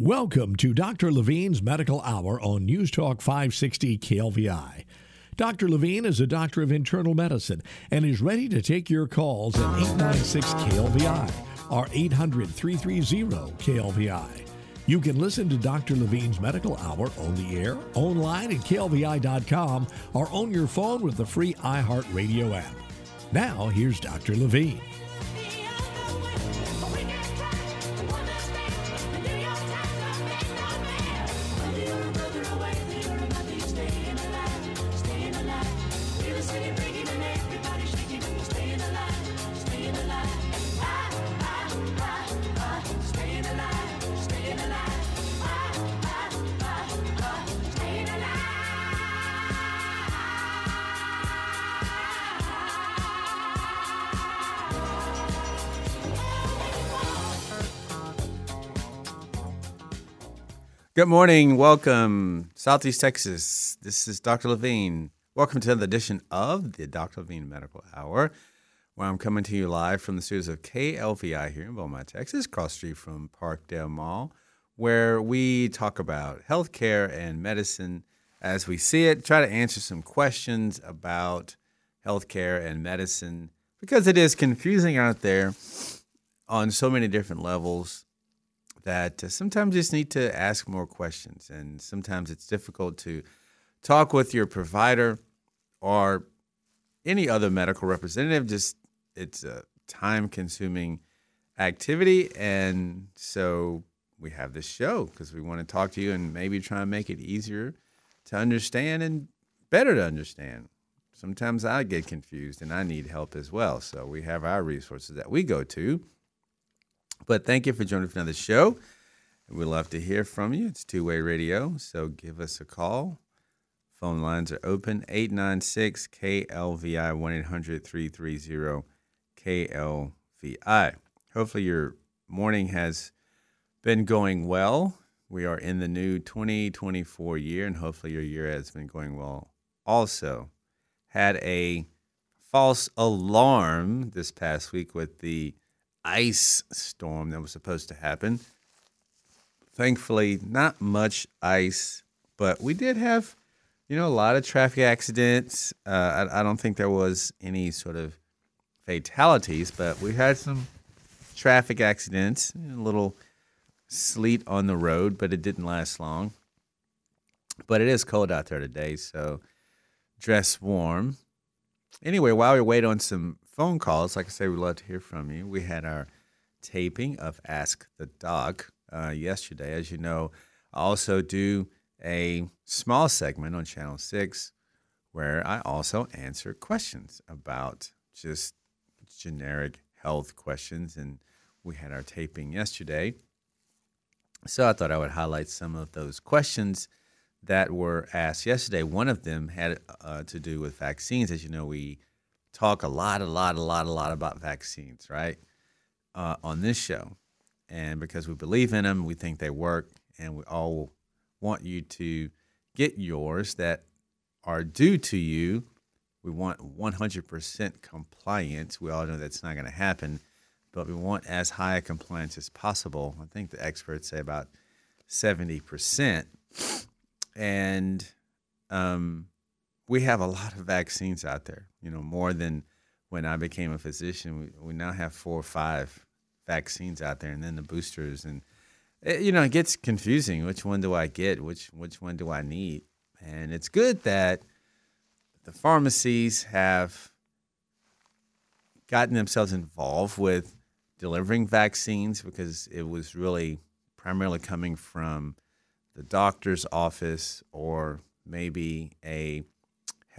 Welcome to Dr. Levine's Medical Hour on News Talk 560 KLVI. Dr. Levine is a doctor of internal medicine and is ready to take your calls at 896 KLVI or 800 330 KLVI. You can listen to Dr. Levine's Medical Hour on the air, online at klvi.com, or on your phone with the free iHeartRadio app. Now, here's Dr. Levine. Good morning. Welcome, Southeast Texas. This is Dr. Levine. Welcome to another edition of the Dr. Levine Medical Hour, where I'm coming to you live from the studios of KLVI here in Beaumont, Texas, cross street from Parkdale Mall, where we talk about healthcare and medicine as we see it, try to answer some questions about healthcare and medicine because it is confusing out there on so many different levels that uh, sometimes you just need to ask more questions. And sometimes it's difficult to talk with your provider or any other medical representative. Just it's a time consuming activity. And so we have this show because we want to talk to you and maybe try and make it easier to understand and better to understand. Sometimes I get confused and I need help as well. So we have our resources that we go to. But thank you for joining us for another show. We'd love to hear from you. It's two way radio, so give us a call. Phone lines are open 896 KLVI 1 800 330 KLVI. Hopefully, your morning has been going well. We are in the new 2024 year, and hopefully, your year has been going well also. Had a false alarm this past week with the ice storm that was supposed to happen. Thankfully, not much ice, but we did have, you know, a lot of traffic accidents. Uh, I, I don't think there was any sort of fatalities, but we had some traffic accidents, a little sleet on the road, but it didn't last long. But it is cold out there today, so dress warm. Anyway, while we wait on some phone calls, like I say, we'd love to hear from you. We had our taping of Ask the Doc uh, yesterday. As you know, I also do a small segment on Channel 6 where I also answer questions about just generic health questions. And we had our taping yesterday. So I thought I would highlight some of those questions that were asked yesterday. One of them had uh, to do with vaccines. As you know, we talk a lot, a lot, a lot, a lot about vaccines, right? Uh, on this show. And because we believe in them, we think they work, and we all want you to get yours that are due to you. We want 100% compliance. We all know that's not going to happen, but we want as high a compliance as possible. I think the experts say about 70%. And um, we have a lot of vaccines out there, you know, more than when I became a physician. We, we now have four or five vaccines out there, and then the boosters. And, it, you know, it gets confusing. Which one do I get? Which, which one do I need? And it's good that the pharmacies have gotten themselves involved with delivering vaccines because it was really primarily coming from the doctor's office or maybe a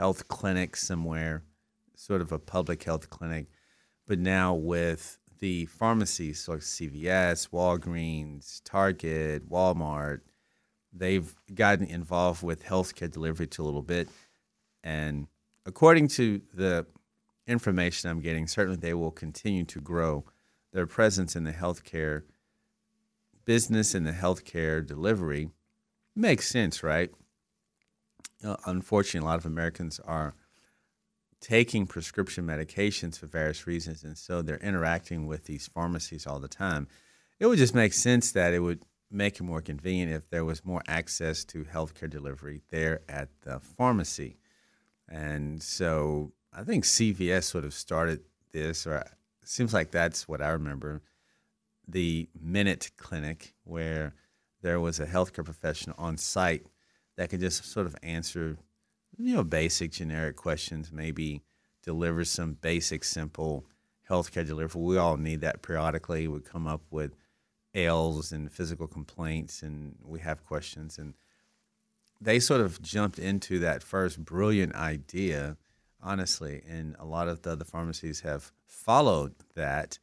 health clinic somewhere, sort of a public health clinic. But now with the pharmacies, like CVS, Walgreens, Target, Walmart, they've gotten involved with healthcare delivery to a little bit. And according to the information I'm getting, certainly they will continue to grow their presence in the healthcare business and the healthcare delivery. Makes sense, right? Uh, unfortunately, a lot of Americans are taking prescription medications for various reasons, and so they're interacting with these pharmacies all the time. It would just make sense that it would make it more convenient if there was more access to healthcare delivery there at the pharmacy. And so I think CVS sort of started this, or it seems like that's what I remember the Minute Clinic, where there was a healthcare professional on site that could just sort of answer, you know, basic generic questions, maybe deliver some basic, simple healthcare delivery. We all need that periodically. We come up with ails and physical complaints, and we have questions. And they sort of jumped into that first brilliant idea, honestly. And a lot of the other pharmacies have followed that.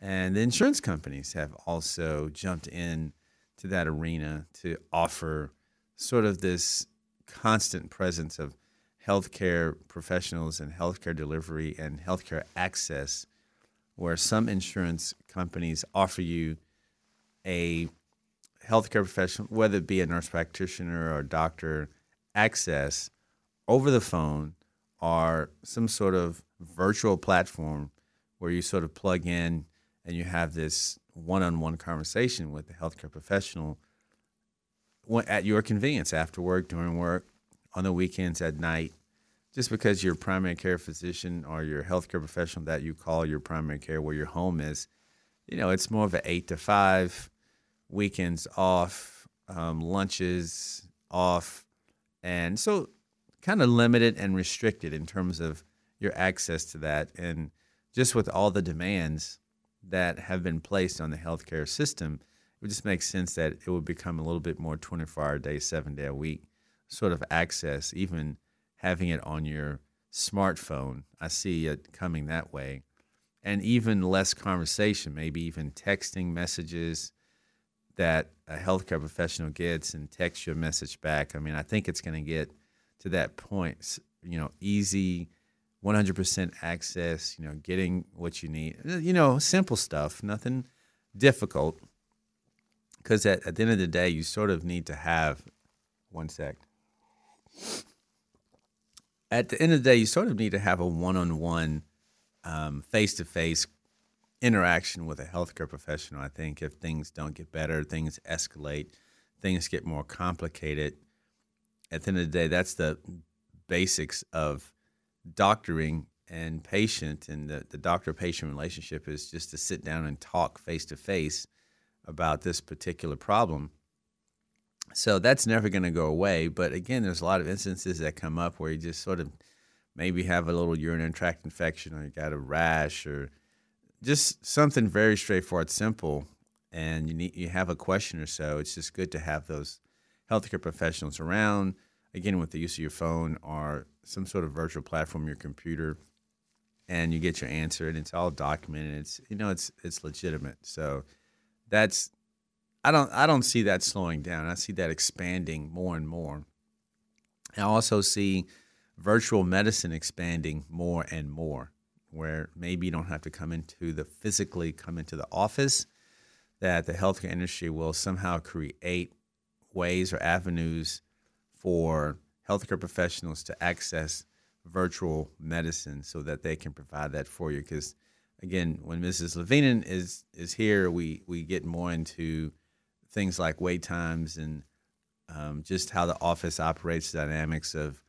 And the insurance companies have also jumped in to that arena to offer sort of this constant presence of healthcare professionals and healthcare delivery and healthcare access, where some insurance companies offer you a healthcare professional, whether it be a nurse practitioner or doctor, access over the phone or some sort of virtual platform where you sort of plug in and you have this one-on-one conversation with the healthcare professional at your convenience after work, during work, on the weekends, at night. Just because your primary care physician or your healthcare professional that you call your primary care where your home is, you know, it's more of an eight to five, weekends off, um, lunches off, and so kind of limited and restricted in terms of your access to that. And just with all the demands that have been placed on the healthcare system, would just make sense that it would become a little bit more 24 hour day, seven day a week sort of access, even having it on your smartphone. I see it coming that way. And even less conversation, maybe even texting messages that a healthcare professional gets and texts you a message back. I mean, I think it's going to get to that point, you know, easy 100% access, you know, getting what you need. You know, simple stuff, nothing difficult. Because at, at the end of the day, you sort of need to have one sec. At the end of the day, you sort of need to have a one on one, um, face to face interaction with a healthcare professional. I think if things don't get better, things escalate, things get more complicated. At the end of the day, that's the basics of doctoring and patient and the, the doctor patient relationship is just to sit down and talk face to face about this particular problem. So that's never going to go away. But again, there's a lot of instances that come up where you just sort of maybe have a little urinary tract infection or you got a rash or just something very straightforward, simple, and you need you have a question or so. It's just good to have those healthcare professionals around. Again, with the use of your phone or some sort of virtual platform, your computer, and you get your answer, and it's all documented. It's you know it's it's legitimate. So that's I don't I don't see that slowing down. I see that expanding more and more. I also see virtual medicine expanding more and more, where maybe you don't have to come into the physically come into the office. That the healthcare industry will somehow create ways or avenues for healthcare professionals to access virtual medicine so that they can provide that for you. Because again, when Mrs. Levine is is here, we we get more into things like wait times and um, just how the office operates, dynamics of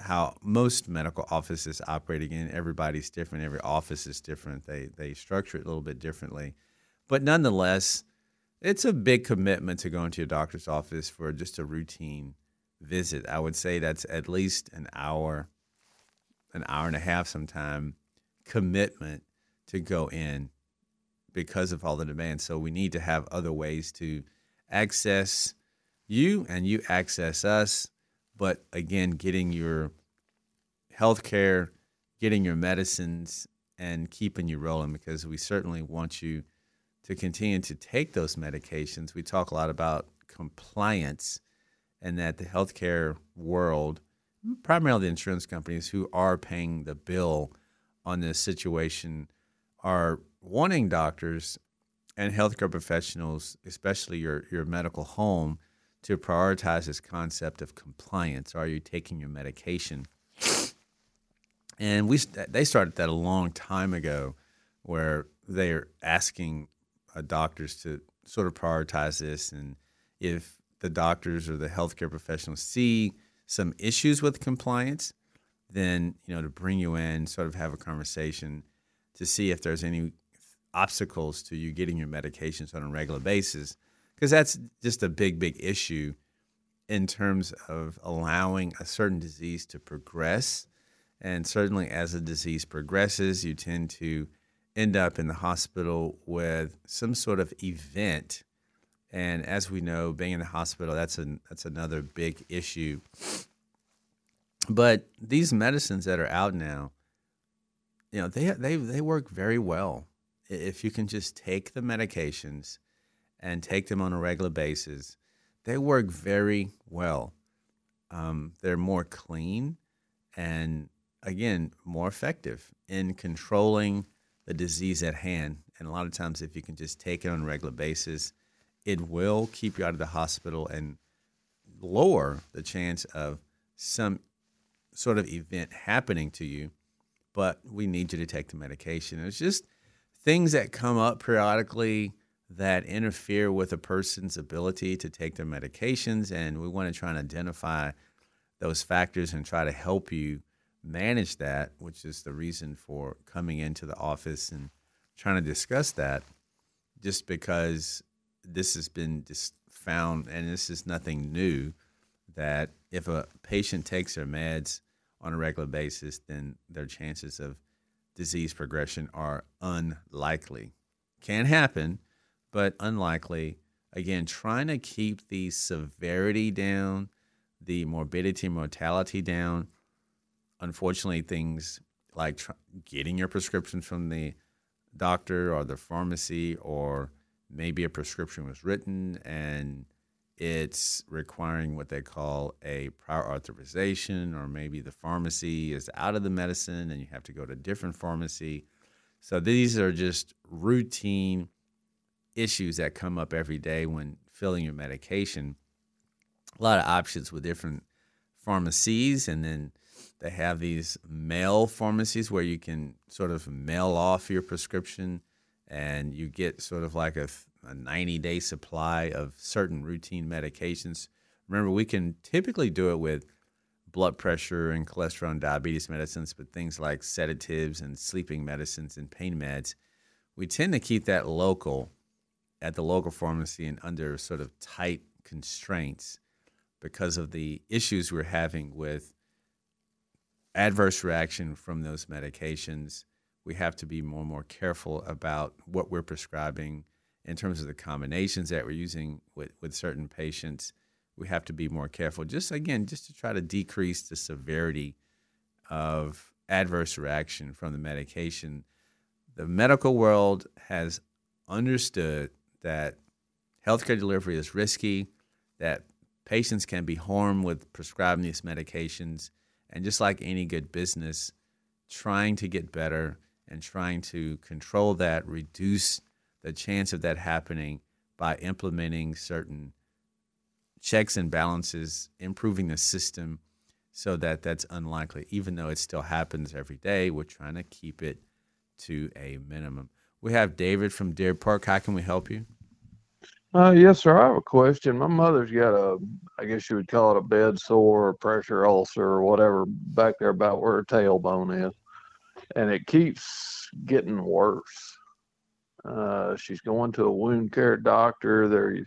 how most medical offices operate. Again, everybody's different. Every office is different. They they structure it a little bit differently, but nonetheless, it's a big commitment to go into your doctor's office for just a routine visit. I would say that's at least an hour, an hour and a half sometime commitment to go in because of all the demand. So we need to have other ways to access you and you access us. But again, getting your health care, getting your medicines and keeping you rolling because we certainly want you to continue to take those medications. We talk a lot about compliance and that the healthcare world, primarily the insurance companies who are paying the bill on this situation, are wanting doctors and healthcare professionals, especially your, your medical home, to prioritize this concept of compliance. Are you taking your medication? And we they started that a long time ago, where they're asking uh, doctors to sort of prioritize this, and if the doctors or the healthcare professionals see some issues with compliance, then you know to bring you in, sort of have a conversation to see if there's any obstacles to you getting your medications on a regular basis, because that's just a big, big issue in terms of allowing a certain disease to progress and certainly, as the disease progresses, you tend to end up in the hospital with some sort of event. And as we know, being in the hospital, that's, a, that's another big issue. But these medicines that are out now, you know, they, they, they work very well. If you can just take the medications and take them on a regular basis, they work very well. Um, they're more clean and again, more effective in controlling the disease at hand. And a lot of times, if you can just take it on a regular basis, it will keep you out of the hospital and lower the chance of some sort of event happening to you. But we need you to take the medication. It's just things that come up periodically that interfere with a person's ability to take their medications. And we want to try and identify those factors and try to help you manage that, which is the reason for coming into the office and trying to discuss that, just because this has been just found, and this is nothing new, that if a patient takes their meds on a regular basis, then their chances of disease progression are unlikely. Can happen, but unlikely. Again, trying to keep the severity down, the morbidity, mortality down, unfortunately, things like tr- getting your prescriptions from the doctor or the pharmacy, or maybe a prescription was written and it's requiring what they call a prior authorization, or maybe the pharmacy is out of the medicine and you have to go to a different pharmacy. So these are just routine issues that come up every day when filling your medication. A lot of options with different pharmacies, and then they have these mail pharmacies where you can sort of mail off your prescription and you get sort of like a, a 90 day supply of certain routine medications. Remember, we can typically do it with blood pressure and cholesterol and diabetes medicines, but things like sedatives and sleeping medicines and pain meds, we tend to keep that local at the local pharmacy and under sort of tight constraints because of the issues we're having with adverse reaction from those medications, we have to be more and more careful about what we're prescribing in terms of the combinations that we're using with, with certain patients. We have to be more careful, just again, just to try to decrease the severity of adverse reaction from the medication. The medical world has understood that healthcare delivery is risky, that patients can be harmed with prescribing these medications and just like any good business, trying to get better and trying to control that, reduce the chance of that happening by implementing certain checks and balances, improving the system so that that's unlikely. Even though it still happens every day, we're trying to keep it to a minimum. We have David from Deer Park. How can we help you? Uh, yes, sir. I have a question. My mother's got a, I guess you would call it a bed sore, or pressure ulcer, or whatever, back there about where her tailbone is, and it keeps getting worse. Uh, she's going to a wound care doctor. They're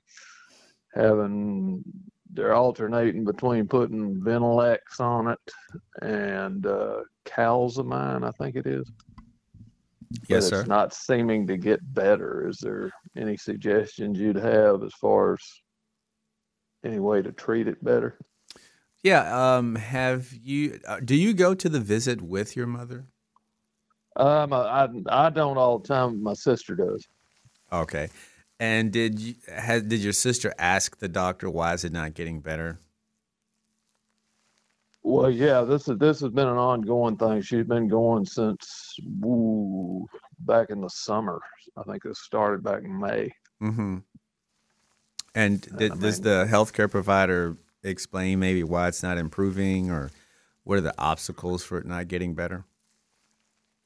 having, they're alternating between putting Ventilex on it and uh, Calzamine, I think it is. Yes, but sir. It's not seeming to get better. Is there any suggestions you'd have as far as any way to treat it better? Yeah. Um, have you? Uh, do you go to the visit with your mother? Um, I I don't all the time. My sister does. Okay. And did you had did your sister ask the doctor why is it not getting better? Well, yeah, this is this has been an ongoing thing. She's been going since ooh, back in the summer. I think it started back in May. Mm-hmm. And did, I does mean- the healthcare provider explain maybe why it's not improving, or what are the obstacles for it not getting better?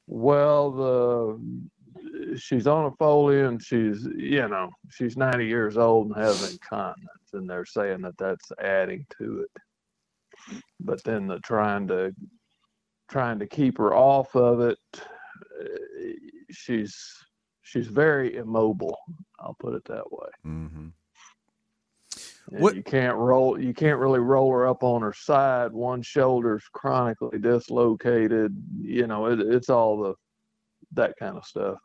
Well, the she's on a Foley and she's you know she's 90 years old and has incontinence, and they're saying that that's adding to it. But then the trying to trying to keep her off of it, uh, she's she's very immobile. I'll put it that way. Mm-hmm. What- you can't roll you can't really roll her up on her side one shoulder's chronically dislocated you know it, it's all the that kind of stuff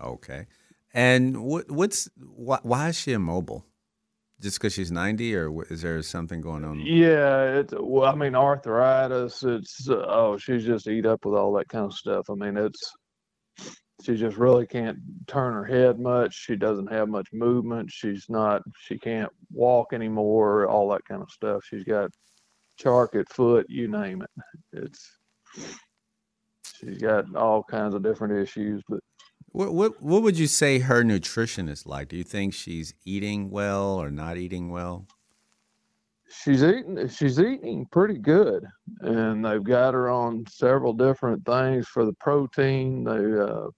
Okay. And what what's why, why is she immobile? Just because she's ninety, or is there something going on? yeah it's well i mean arthritis it's uh, oh she's just eat up with all that kind of stuff i mean it's she just really can't turn her head much. She doesn't have much movement. She's not she can't walk anymore all that kind of stuff. She's got Charcot foot you name it. It's she's got all kinds of different issues but What, what what would you say her nutrition is like? Do you think she's eating well or not eating well? she's eating she's eating pretty good and they've got her on several different things for the protein. They uh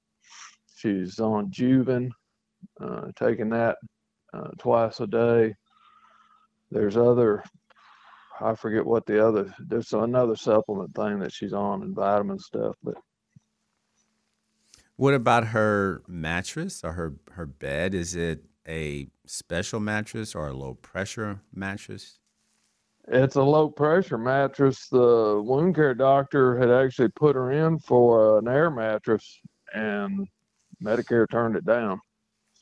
she's on juven uh taking that uh, twice a day there's other i forget what the other there's another supplement thing that she's on and vitamin stuff but What about her mattress or her her bed? Is it a special mattress or a low pressure mattress? It's a low pressure mattress. The wound care doctor had actually put her in for an air mattress, and Medicare turned it down.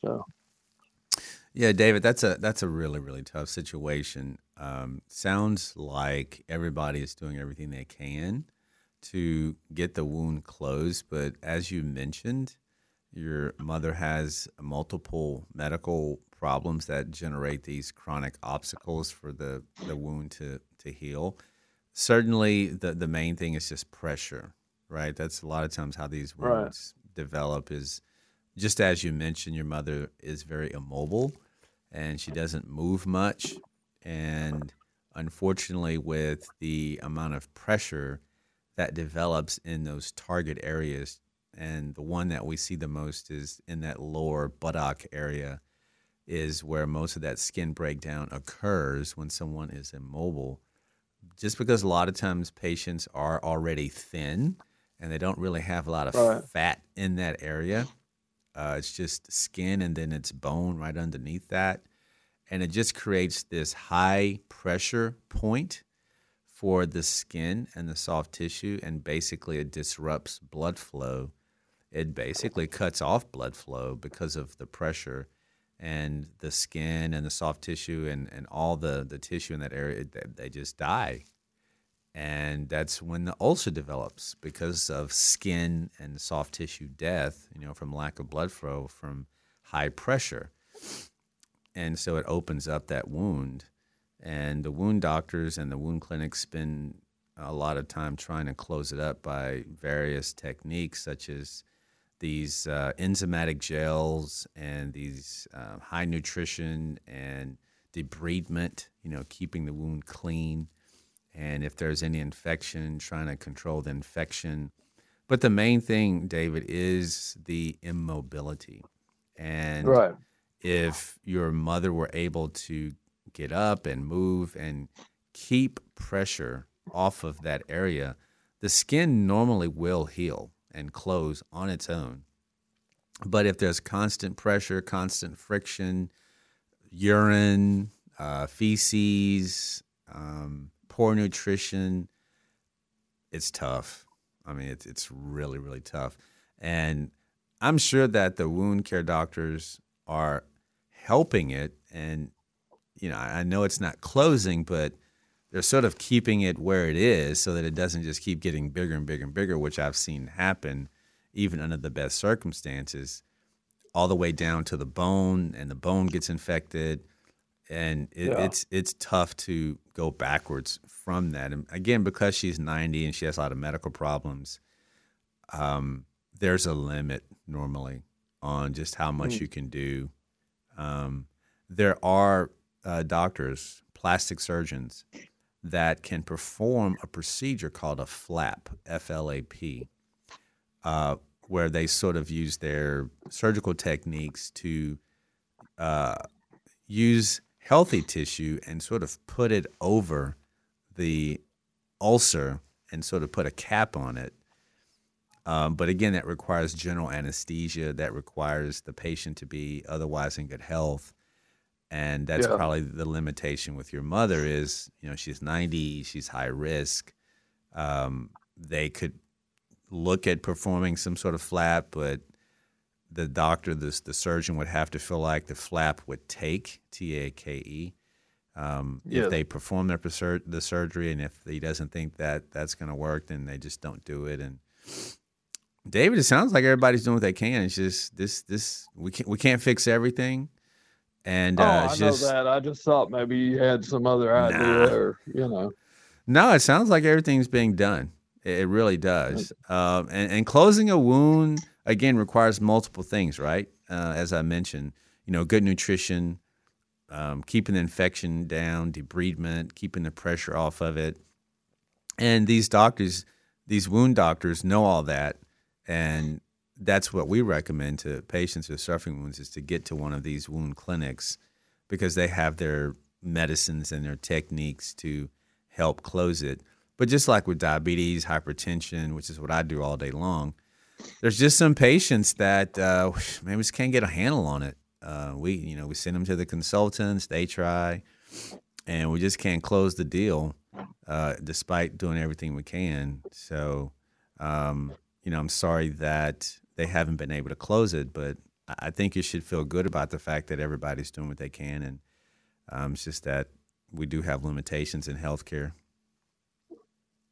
So Yeah, David, that's a that's a really really tough situation. Um, sounds like everybody is doing everything they can to get the wound closed, but as you mentioned, your mother has multiple medical problems that generate these chronic obstacles for the, the wound to, to heal. Certainly, the, the main thing is just pressure, right? That's a lot of times how these wounds develop is just as you mentioned, your mother is very immobile and she doesn't move much. And unfortunately, with the amount of pressure that develops in those target areas, and the one that we see the most is in that lower buttock area, is where most of that skin breakdown occurs when someone is immobile. Just because a lot of times patients are already thin and they don't really have a lot of Right. fat in that area. Uh, it's just skin and then it's bone right underneath that. And it just creates this high pressure point for the skin and the soft tissue. And basically, it disrupts blood flow. It basically cuts off blood flow because of the pressure. And the skin and the soft tissue and, and all the, the tissue in that area, they, they just die and that's when the ulcer develops because of skin and soft tissue death you know from lack of blood flow from high pressure. And so it opens up that wound. And the wound doctors and the wound clinics spend a lot of time trying to close it up by various techniques such as these uh, enzymatic gels and these uh, high nutrition and debridement you know keeping the wound clean and if there's any infection, trying to control the infection. But the main thing, David, is the immobility. And right, if your mother were able to get up and move and keep pressure off of that area, the skin normally will heal and close on its own. But if there's constant pressure, constant friction, urine, uh, feces, um, poor nutrition, it's tough. I mean, it's it's really really tough, and I'm sure that the wound care doctors are helping it, and you know, I know it's not closing, but they're sort of keeping it where it is so that it doesn't just keep getting bigger and bigger and bigger, which I've seen happen even under the best circumstances, all the way down to the bone, and the bone gets infected, and it, Yeah. it's it's tough to go backwards from that. And again, because she's 90 and she has a lot of medical problems, um, there's a limit normally on just how much you can do. Um, there are uh, doctors, plastic surgeons, that can perform a procedure called a flap, F L A P, uh, where they sort of use their surgical techniques to uh, use healthy tissue and sort of put it over the ulcer and sort of put a cap on it. Um, but again, that requires general anesthesia. That requires the patient to be otherwise in good health, and that's Yeah. probably the limitation with your mother. Is you know she's ninety, she's high risk. Um, they could look at performing some sort of flap, but the doctor, the the surgeon would have to feel like the flap would take T A K E. Um, Yes. If they perform their the surgery, and if he doesn't think that that's going to work, then they just don't do it. And David, it sounds like everybody's doing what they can. It's just this this we can't we can't fix everything, and oh, uh, I it's know that. I just thought maybe you had some other idea, Nah. or you know. No, it sounds like everything's being done. It, it really does. Um, and, and closing a wound again requires multiple things, right? Uh, as I mentioned, you know, good nutrition, um, keeping the infection down, debridement, keeping the pressure off of it. And these doctors, these wound doctors, know all that, and that's what we recommend to patients are suffering wounds is to get to one of these wound clinics because they have their medicines and their techniques to help close it. But just like with diabetes, hypertension, which is what I do all day long, there's just some patients that uh, maybe just can't get a handle on it. Uh, we, you know, we send them to the consultants, they try, and we just can't close the deal, uh, despite doing everything we can. So, um, you know, I'm sorry that they haven't been able to close it, but I think you should feel good about the fact that everybody's doing what they can, and um, it's just that we do have limitations in healthcare.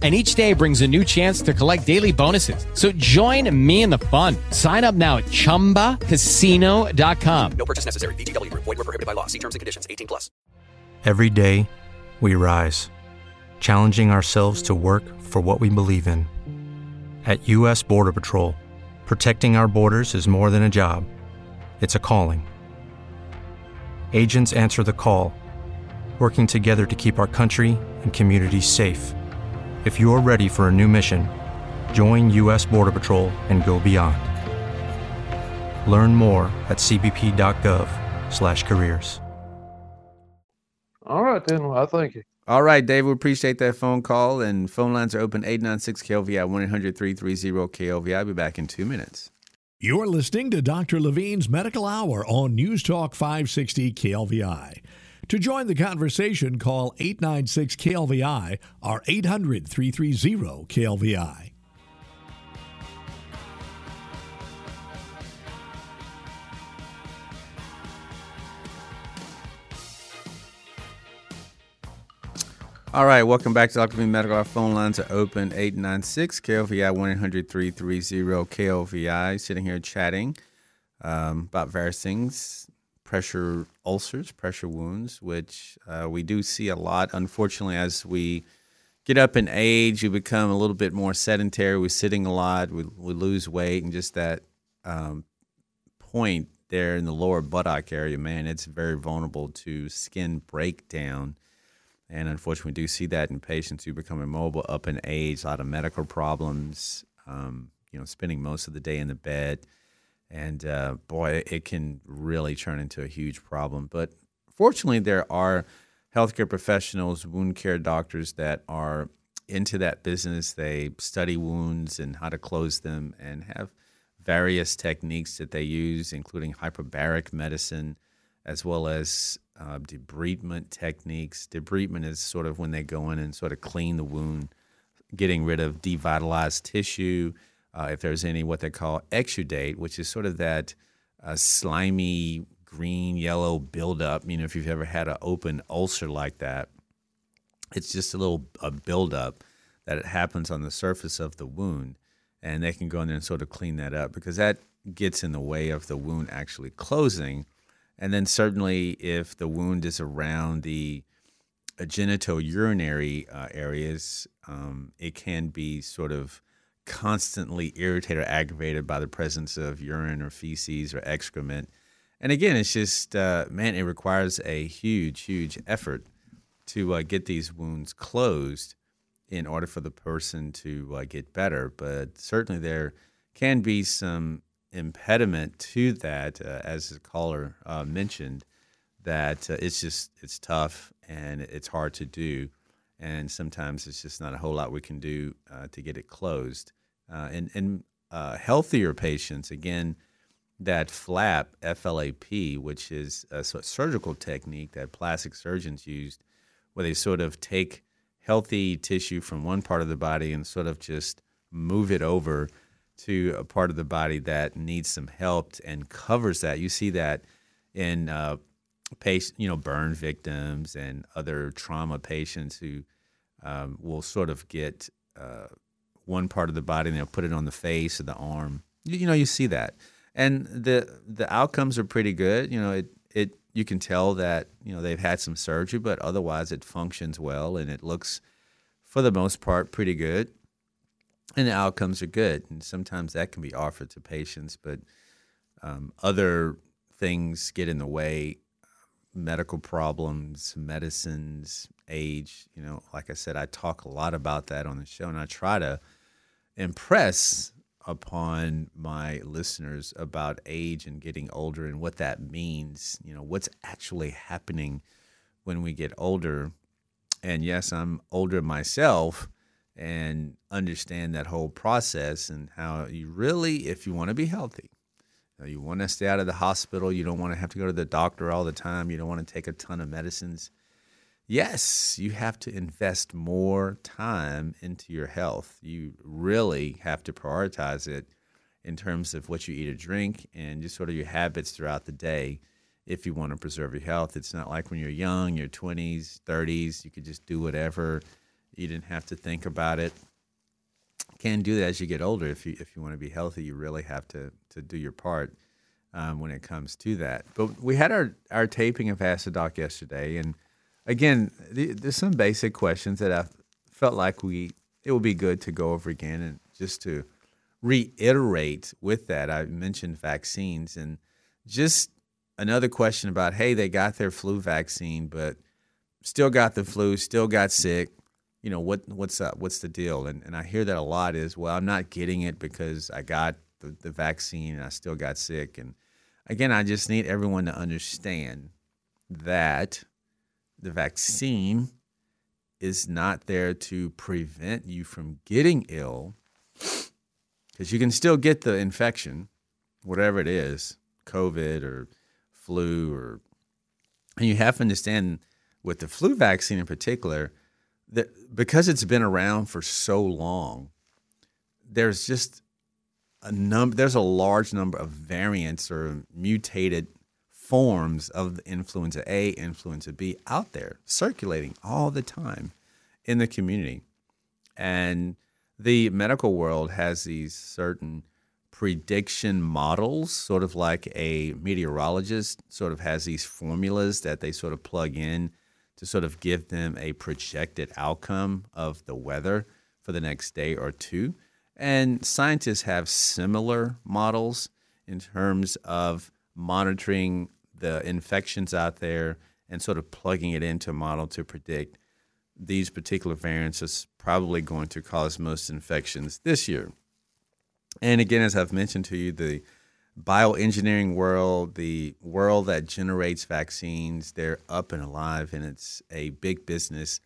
And each day brings a new chance to collect daily bonuses. So join me in the fun. Sign up now at chumbacasino.com. No purchase necessary. VGW Group. Void were prohibited by law. See terms and conditions. 18 plus. Every day, we rise, challenging ourselves to work for what we believe in. At U.S. Border Patrol, protecting our borders is more than a job, it's a calling. Agents answer the call, working together to keep our country and communities safe. If you're ready for a new mission, join U.S. Border Patrol and go beyond. Learn more at cbp.gov/careers. All right, then. Well, I thank you. All right, Dave, we appreciate that phone call. And phone lines are open 896 KLVI 1 800 330 KLVI. I'll be back in two minutes. You're listening to Dr. Levine's Medical Hour on News Talk 560 KLVI. To join the conversation, call 896 KLVI or 800 330 KLVI. All right, welcome back to Dr. Medical. Our phone lines are open 896 KLVI 1 800 330 KLVI. Sitting here chatting um, about various things pressure ulcers, pressure wounds, which uh, we do see a lot. Unfortunately, as we get up in age, we become a little bit more sedentary. We're sitting a lot, we, we lose weight, and just that um, point there in the lower buttock area, man, it's very vulnerable to skin breakdown. And unfortunately, we do see that in patients who become immobile up in age, a lot of medical problems, um, you know, spending most of the day in the bed. And uh, boy, it can really turn into a huge problem. But fortunately, there are healthcare professionals, wound care doctors that are into that business. They study wounds and how to close them and have various techniques that they use, including hyperbaric medicine, as well as uh, debridement techniques. Debridement is sort of when they go in and sort of clean the wound, getting rid of devitalized tissue. Uh, if there's any what they call exudate, which is sort of that uh, slimy green yellow buildup. You know, if you've ever had an open ulcer like that, it's just a little a buildup that it happens on the surface of the wound, and they can go in there and sort of clean that up because that gets in the way of the wound actually closing. And then certainly if the wound is around the genitourinary uh, areas, um, it can be sort of constantly irritated or aggravated by the presence of urine or feces or excrement. And again, it's just, uh, man, it requires a huge, huge effort to uh, get these wounds closed in order for the person to uh, get better. But certainly there can be some impediment to that, uh, as the caller uh, mentioned, that uh, it's just it's tough and it's hard to do, and sometimes it's just not a whole lot we can do uh, to get it closed. Uh, and and uh, healthier patients, again, that flap FLAP, which is a surgical technique that plastic surgeons used, where they sort of take healthy tissue from one part of the body and sort of just move it over to a part of the body that needs some help and covers that. You see that in uh, patient, you know, burn victims and other trauma patients who um, will sort of get uh, one part of the body and they'll put it on the face or the arm. You, you, know, you see that, and the the outcomes are pretty good. You know, it it you can tell that you know they've had some surgery, but otherwise it functions well and it looks, for the most part, pretty good and the outcomes are good. And sometimes that can be offered to patients, but um, other things get in the way medical problems, medicines, age. You know, like I said, I talk a lot about that on the show, and I try to impress upon my listeners about age and getting older and what that means. You know, what's actually happening when we get older. And yes, I'm older myself and understand that whole process and how you really, if you want to be healthy, you, want to stay out of the hospital, you don't want to have to go to the doctor all the time, you don't want to take a ton of medicines. Yes, you have to invest more time into your health. You really have to prioritize it in terms of what you eat or drink and just sort of your habits throughout the day if you want to preserve your health. It's not like when you're young, your 20s, 30s, you could just do whatever you didn't have to think about it. Can do that as you get older. If you if you want to be healthy, you really have to to do your part um, when it comes to that. But we had our our taping of the Doc yesterday, and again, there's some basic questions that I felt like we it would be good to go over again, and just to reiterate with that. I mentioned vaccines, and just another question about hey, they got their flu vaccine, but still got the flu, still got sick. You know what what's up what's the deal? And and I hear that a lot is well I'm not getting it because I got the, the vaccine and I still got sick. And again I just need everyone to understand that the vaccine is not there to prevent you from getting ill because you can still get the infection whatever it is covid or flu or and you have to understand with the flu vaccine in particular that because it's been around for so long, there's just a number. There's a large number of variants or mutated forms of the influenza A, influenza B out there circulating all the time in the community, and the medical world has these certain prediction models, sort of like a meteorologist sort of has these formulas that they sort of plug in to sort of give them a projected outcome of the weather for the next day or two. And scientists have similar models in terms of monitoring the infections out there and sort of plugging it into a model to predict these particular variants is probably going to cause most infections this year. And again, as I've mentioned to you, the bioengineering world, the world that generates vaccines, they're up and alive, and it's a big business.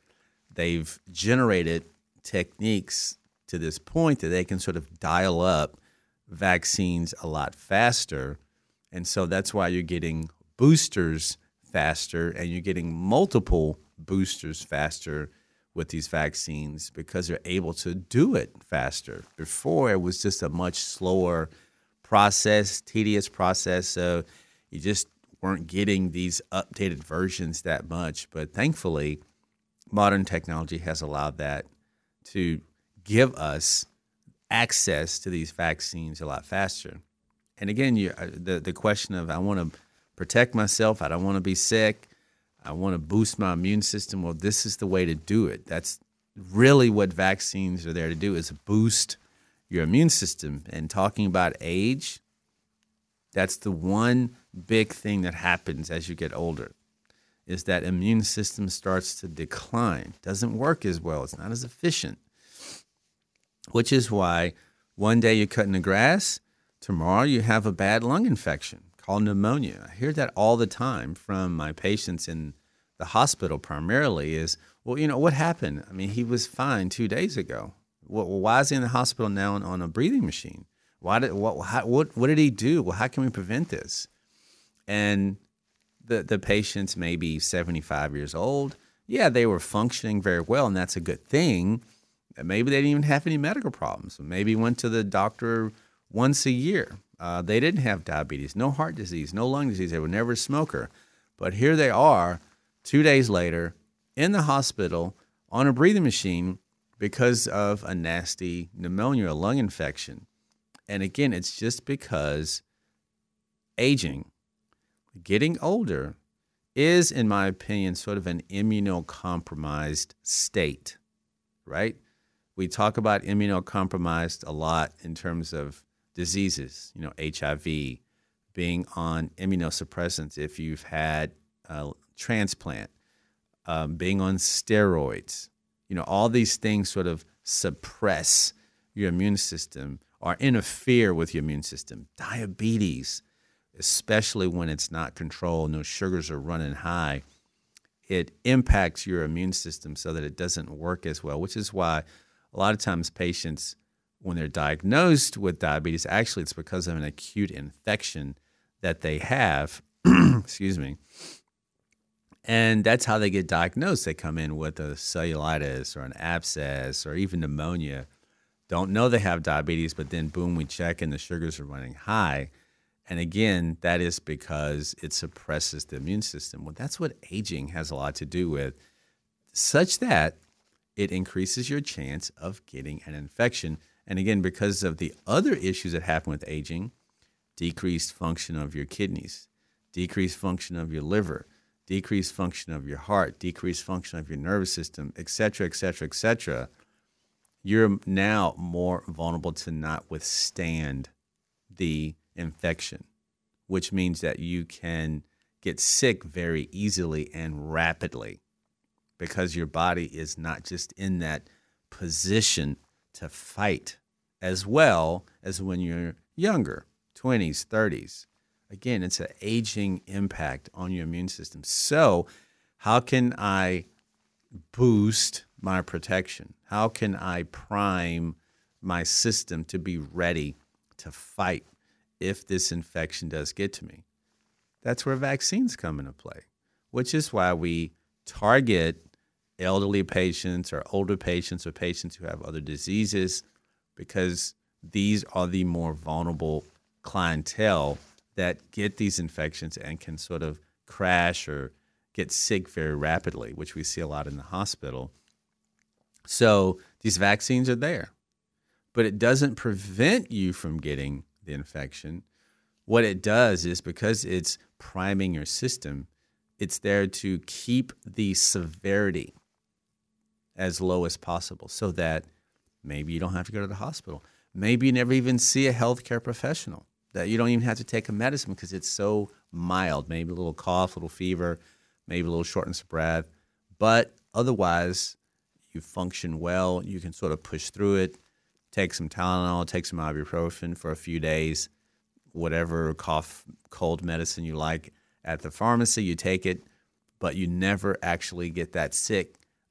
They've generated techniques to this point that they can sort of dial up vaccines a lot faster. And so that's why you're getting boosters faster and you're getting multiple boosters faster with these vaccines because they're able to do it faster. Before it was just a much slower process, tedious process. So you just weren't getting these updated versions that much. But thankfully, modern technology has allowed that to give us access to these vaccines a lot faster. And again, you, uh, the the question of I want to protect myself, I don't want to be sick, I want to boost my immune system. Well, this is the way to do it. That's really what vaccines are there to do is boost your immune system. And talking about age, that's the one big thing that happens as you get older is that immune system starts to decline. Doesn't work as well. It's not as efficient. Which is why one day you're cutting the grass, tomorrow you have a bad lung infection called pneumonia. I hear that all the time from my patients in the hospital primarily is, well, you know, what happened? I mean, he was fine two days ago. Well, why is he in the hospital now on, a breathing machine? Why did what, how, what what did he do? Well, how can we prevent this? And the the patients may be 75 years old. Yeah, they were functioning very well, and that's a good thing. Maybe they didn't even have any medical problems. Maybe went to the doctor once a year. Uh, they didn't have diabetes, no heart disease, no lung disease. They were never a smoker. But here they are, two days later, in the hospital on a breathing machine because of a nasty pneumonia, a lung infection. And again, it's just because aging, getting older, is, in my opinion, sort of an immunocompromised state, right? We talk about immunocompromised a lot in terms of diseases, you know, HIV, being on immunosuppressants if you've had a transplant, um, being on steroids, you know, all these things sort of suppress your immune system or interfere with your immune system. Diabetes, especially when it's not controlled, no sugars are running high, it impacts your immune system so that it doesn't work as well, which is why a lot of times patients, when they're diagnosed with diabetes, actually it's because of an acute infection that they have. excuse me. And that's how they get diagnosed. They come in with a cellulitis or an abscess or even pneumonia don't know they have diabetes, but then boom, we check and the sugars are running high. And again, that is because it suppresses the immune system. Well, that's what aging has a lot to do with, such that it increases your chance of getting an infection. And again, because of the other issues that happen with aging, decreased function of your kidneys, decreased function of your liver, decreased function of your heart, decreased function of your nervous system, et cetera, et cetera, et cetera you're now more vulnerable to not withstand the infection, which means that you can get sick very easily and rapidly because your body is not just in that position to fight as well as when you're younger 20s 30s again it's an aging impact on your immune system so how can i boost my protection? How can I prime my system to be ready to fight if this infection does get to me? That's where vaccines come into play, which is why we target elderly patients or older patients or patients who have other diseases because these are the more vulnerable clientele that get these infections and can sort of crash or get sick very rapidly, which we see a lot in the hospital. So these vaccines are there, but it doesn't prevent you from getting the infection. What it does is because it's priming your system, it's there to keep the severity as low as possible so that maybe you don't have to go to the hospital. Maybe you never even see a healthcare professional, that you don't even have to take a medicine because it's so mild, maybe a little cough, a little fever, maybe a little shortness of breath. But otherwise, you function well, you can sort of push through it, take some Tylenol, take some ibuprofen for a few days, whatever cough, cold medicine you like at the pharmacy, you take it, but you never actually get that sick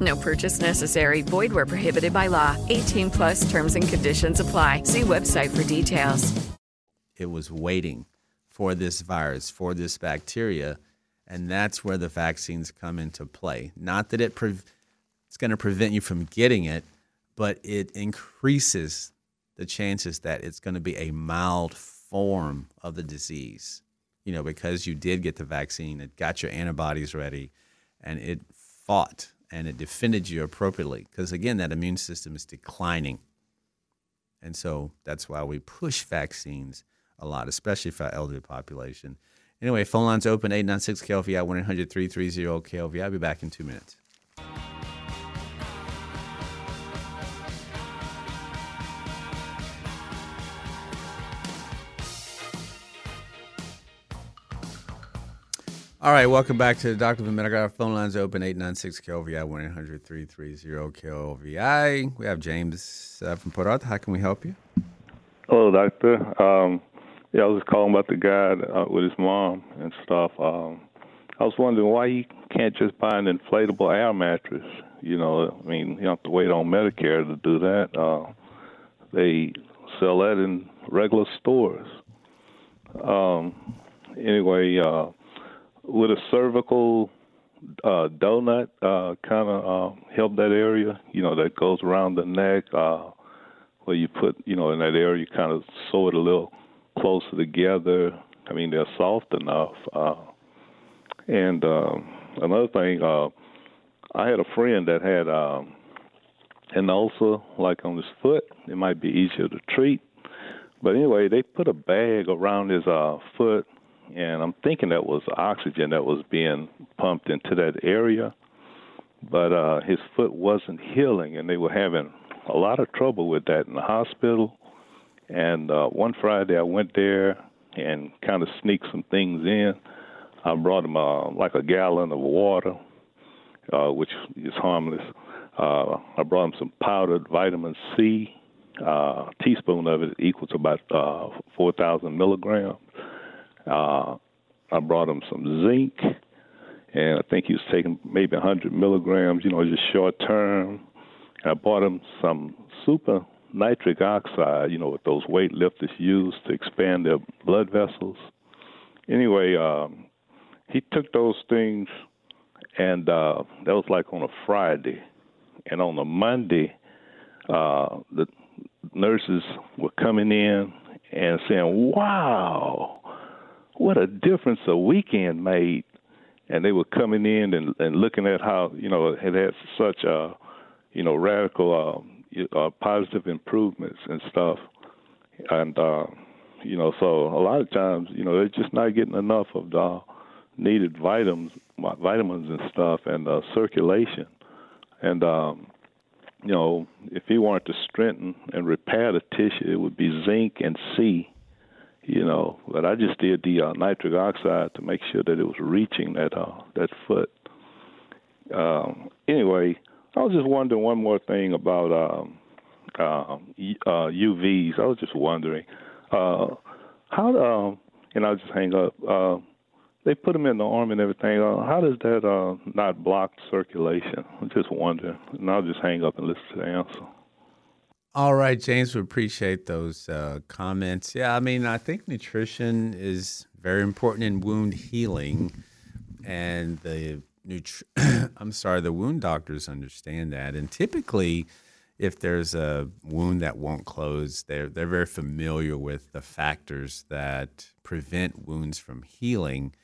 No purchase necessary. Void where prohibited by law. 18 plus terms and conditions apply. See website for details. It was waiting for this virus, for this bacteria and that's where the vaccines come into play. Not that it pre- it's going to prevent you from getting it, but it increases the chances that it's going to be a mild form of the disease. You know, because you did get the vaccine, it got your antibodies ready, and it fought and it defended you appropriately. Because again, that immune system is declining. And so that's why we push vaccines a lot, especially for our elderly population. Anyway, phone lines open 896 KLVI 1 800 330 KLVI. I'll be back in two minutes. All right, welcome back to the Dr. Medical. Phone lines open 896 KLVI 1 800 330 KLVI. We have James uh, from Port Arthur. How can we help you? Hello, Doctor. Um, yeah, I was calling about the guy uh, with his mom and stuff. Um, I was wondering why he can't just buy an inflatable air mattress. You know, I mean, you have to wait on Medicare to do that. Uh, they sell that in regular stores. Um, anyway, uh, with a cervical uh, donut uh, kind of uh, help that area, you know, that goes around the neck, uh, where you put, you know, in that area, you kind of sew it a little closer together. I mean, they're soft enough. Uh, and uh, another thing, uh, I had a friend that had um, an ulcer, like on his foot. It might be easier to treat. But anyway, they put a bag around his uh, foot, and I'm thinking that was oxygen that was being pumped into that area. But uh, his foot wasn't healing, and they were having a lot of trouble with that in the hospital. And uh, one Friday I went there and kind of sneaked some things in. I brought him uh, like a gallon of water, uh, which is harmless. Uh, I brought him some powdered vitamin C. Uh, a teaspoon of it equals about uh, 4,000 milligrams. Uh, I brought him some zinc, and I think he was taking maybe 100 milligrams, you know, just short term. And I bought him some super nitric oxide, you know, what those weightlifters use to expand their blood vessels. Anyway, um, he took those things, and uh, that was like on a Friday. And on a Monday, uh, the nurses were coming in and saying, Wow, what a difference a weekend made. And they were coming in and, and looking at how, you know, it had such a, you know, radical um, uh, positive improvements and stuff. And uh, you know, so a lot of times, you know, they're just not getting enough of the needed vitamins, vitamins and stuff, and uh, circulation. And um, you know, if he wanted to strengthen and repair the tissue, it would be zinc and C. You know, but I just did the uh, nitric oxide to make sure that it was reaching that uh, that foot. Um, anyway, I was just wondering one more thing about um, uh, uh, UVs. I was just wondering uh, how, um, and I'll just hang up. Uh, they put them in the arm and everything. Uh, how does that uh, not block circulation? I'm just wondering, and I'll just hang up and listen to the answer. All right, James, we appreciate those uh, comments. Yeah, I mean, I think nutrition is very important in wound healing, and the nutri- I'm sorry, the wound doctors understand that. And typically, if there's a wound that won't close, they're they're very familiar with the factors that prevent wounds from healing.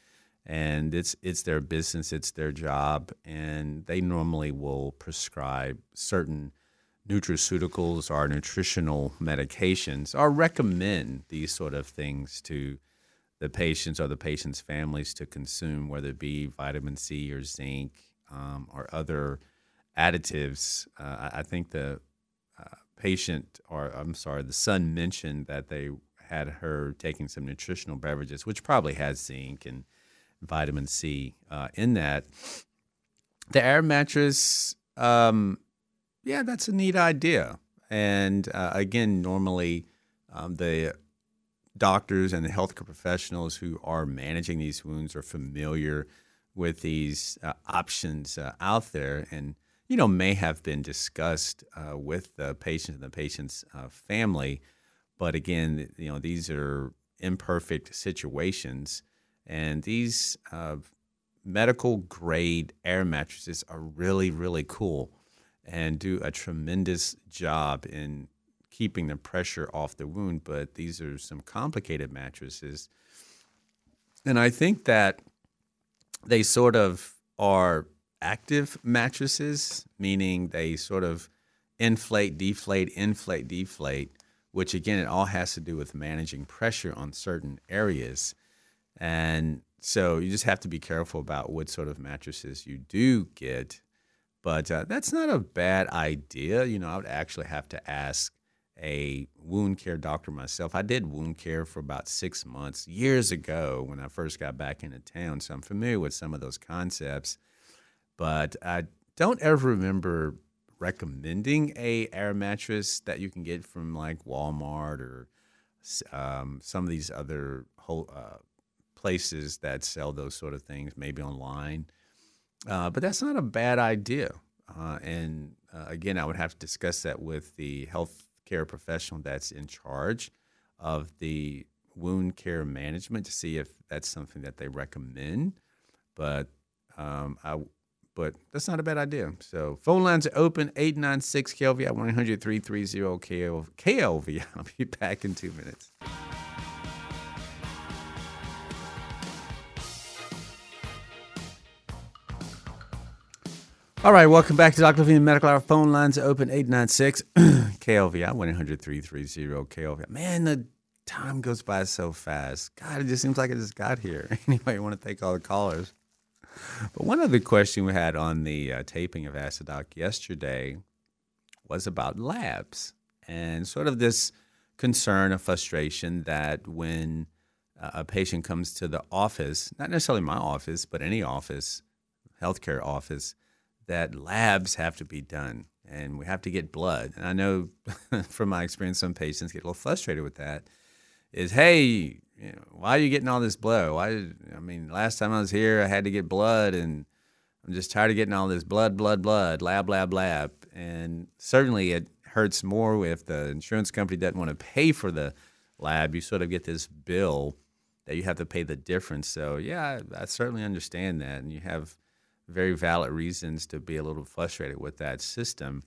And it's it's their business, it's their job, and they normally will prescribe certain nutraceuticals or nutritional medications or recommend these sort of things to the patients or the patient's families to consume, whether it be vitamin C or zinc um, or other additives. Uh, I think the uh, patient, or I'm sorry, the son mentioned that they had her taking some nutritional beverages, which probably has zinc and vitamin C uh, in that. The air mattress, um, yeah, that's a neat idea. And uh, again, normally um, the doctors and the healthcare professionals who are managing these wounds are familiar with these uh, options uh, out there and you know may have been discussed uh, with the patient and the patient's uh, family but again you know these are imperfect situations and these uh, medical grade air mattresses are really really cool and do a tremendous job in keeping the pressure off the wound, but these are some complicated mattresses. And I think that they sort of are active mattresses, meaning they sort of inflate, deflate, inflate, deflate, which again, it all has to do with managing pressure on certain areas. And so you just have to be careful about what sort of mattresses you do get. But uh, that's not a bad idea. You know, I would actually have to ask a wound care doctor myself. I did wound care for about six months years ago when I first got back into town, so I'm familiar with some of those concepts. But I don't ever remember recommending a air mattress that you can get from like Walmart or um, some of these other whole, uh, places that sell those sort of things, maybe online. Uh, but that's not a bad idea. Uh, and uh, again, I would have to discuss that with the health care professional that's in charge of the wound care management to see if that's something that they recommend. But um, I, but that's not a bad idea. So phone lines are open 896 KLV 100 330 KLV. I'll be back in two minutes. All right, welcome back to Dr. Levine Medical Hour. Phone lines open 896 KLVI 1 800 330 KLVI. Man, the time goes by so fast. God, it just seems like I just got here. Anyway, I want to thank all the callers. But one other question we had on the uh, taping of Acid Doc yesterday was about labs and sort of this concern or frustration that when uh, a patient comes to the office, not necessarily my office, but any office, healthcare office, that labs have to be done and we have to get blood. And I know from my experience, some patients get a little frustrated with that. Is hey, you know, why are you getting all this blood? Why? I mean, last time I was here, I had to get blood, and I'm just tired of getting all this blood, blood, blood, lab, lab, lab. And certainly, it hurts more if the insurance company doesn't want to pay for the lab. You sort of get this bill that you have to pay the difference. So yeah, I, I certainly understand that, and you have very valid reasons to be a little frustrated with that system.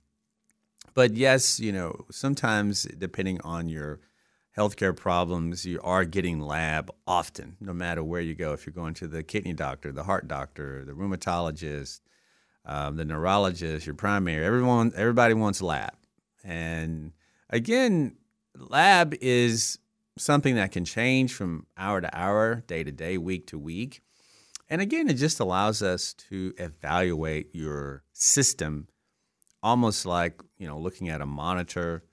But yes, you know, sometimes depending on your healthcare problems, you are getting lab often, no matter where you go. If you're going to the kidney doctor, the heart doctor, the rheumatologist, um, the neurologist, your primary, everyone, everybody wants lab. And again, lab is something that can change from hour to hour, day to day, week to week. And again, it just allows us to evaluate your system almost like, you know, looking at a monitor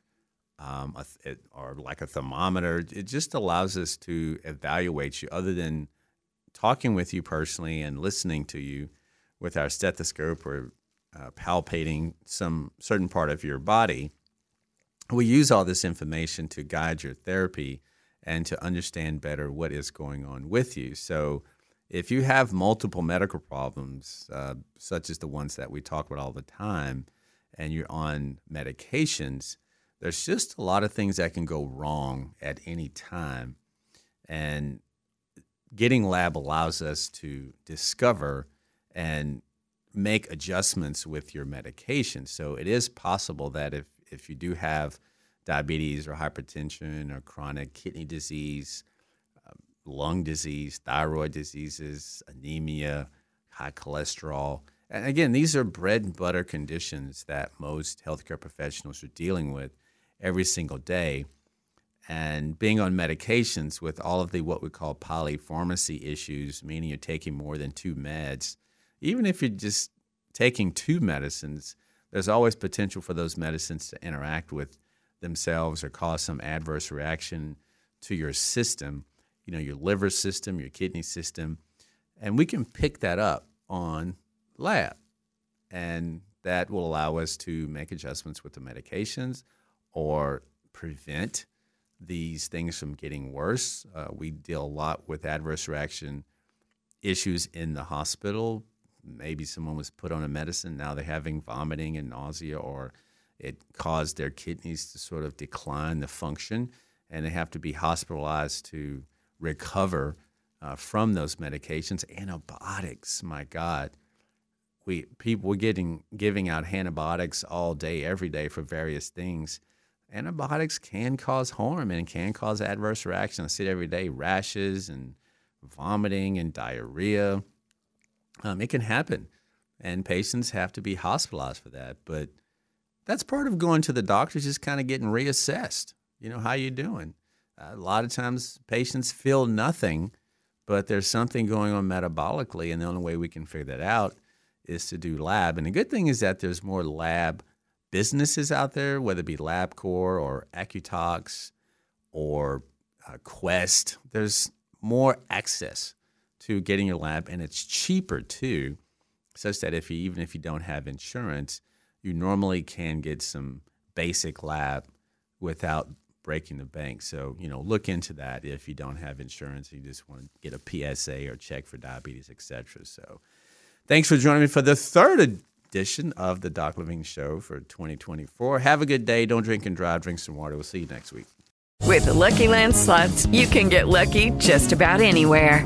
um, a th- or like a thermometer. It just allows us to evaluate you other than talking with you personally and listening to you with our stethoscope or uh, palpating some certain part of your body. We use all this information to guide your therapy and to understand better what is going on with you. So, if you have multiple medical problems, uh, such as the ones that we talk about all the time, and you're on medications, there's just a lot of things that can go wrong at any time. And getting lab allows us to discover and make adjustments with your medication. So it is possible that if, if you do have diabetes or hypertension or chronic kidney disease, lung disease, thyroid diseases, anemia, high cholesterol. And again, these are bread and butter conditions that most healthcare professionals are dealing with every single day. And being on medications with all of the what we call polypharmacy issues, meaning you're taking more than two meds, even if you're just taking two medicines, there's always potential for those medicines to interact with themselves or cause some adverse reaction to your system you know, your liver system, your kidney system. And we can pick that up on lab. And that will allow us to make adjustments with the medications or prevent these things from getting worse. Uh, we deal a lot with adverse reaction issues in the hospital. Maybe someone was put on a medicine, now they're having vomiting and nausea, or it caused their kidneys to sort of decline the function, and they have to be hospitalized to recover uh, from those medications. Antibiotics, my God. We people were getting giving out antibiotics all day, every day for various things antibiotics can cause harm and can cause adverse reactions. I see it every day rashes and vomiting and diarrhea. Um, it can happen, and patients have to be hospitalized for that. But that's part of going to the doctor, just kind of getting reassessed. You know, how you doing? A lot of times patients feel nothing, but there's something going on metabolically, and the only way we can figure that out is to do lab. And the good thing is that there's more lab businesses out there, whether it be LabCorp or Accutox or uh, Quest. There's more access to getting your lab, and it's cheaper too, such that if you even if you don't have insurance, you normally can get some basic lab without breaking the bank. So you know, look into that if you don't have insurance. You just want to get a PSA or check for diabetes, etc. So, thanks for joining me for the third edition of the Doc Levine Show for 2024. Have a good day. Don't drink and drive. Drink some water. We'll see you next week. With the Lucky Land slots, you can get lucky just about anywhere.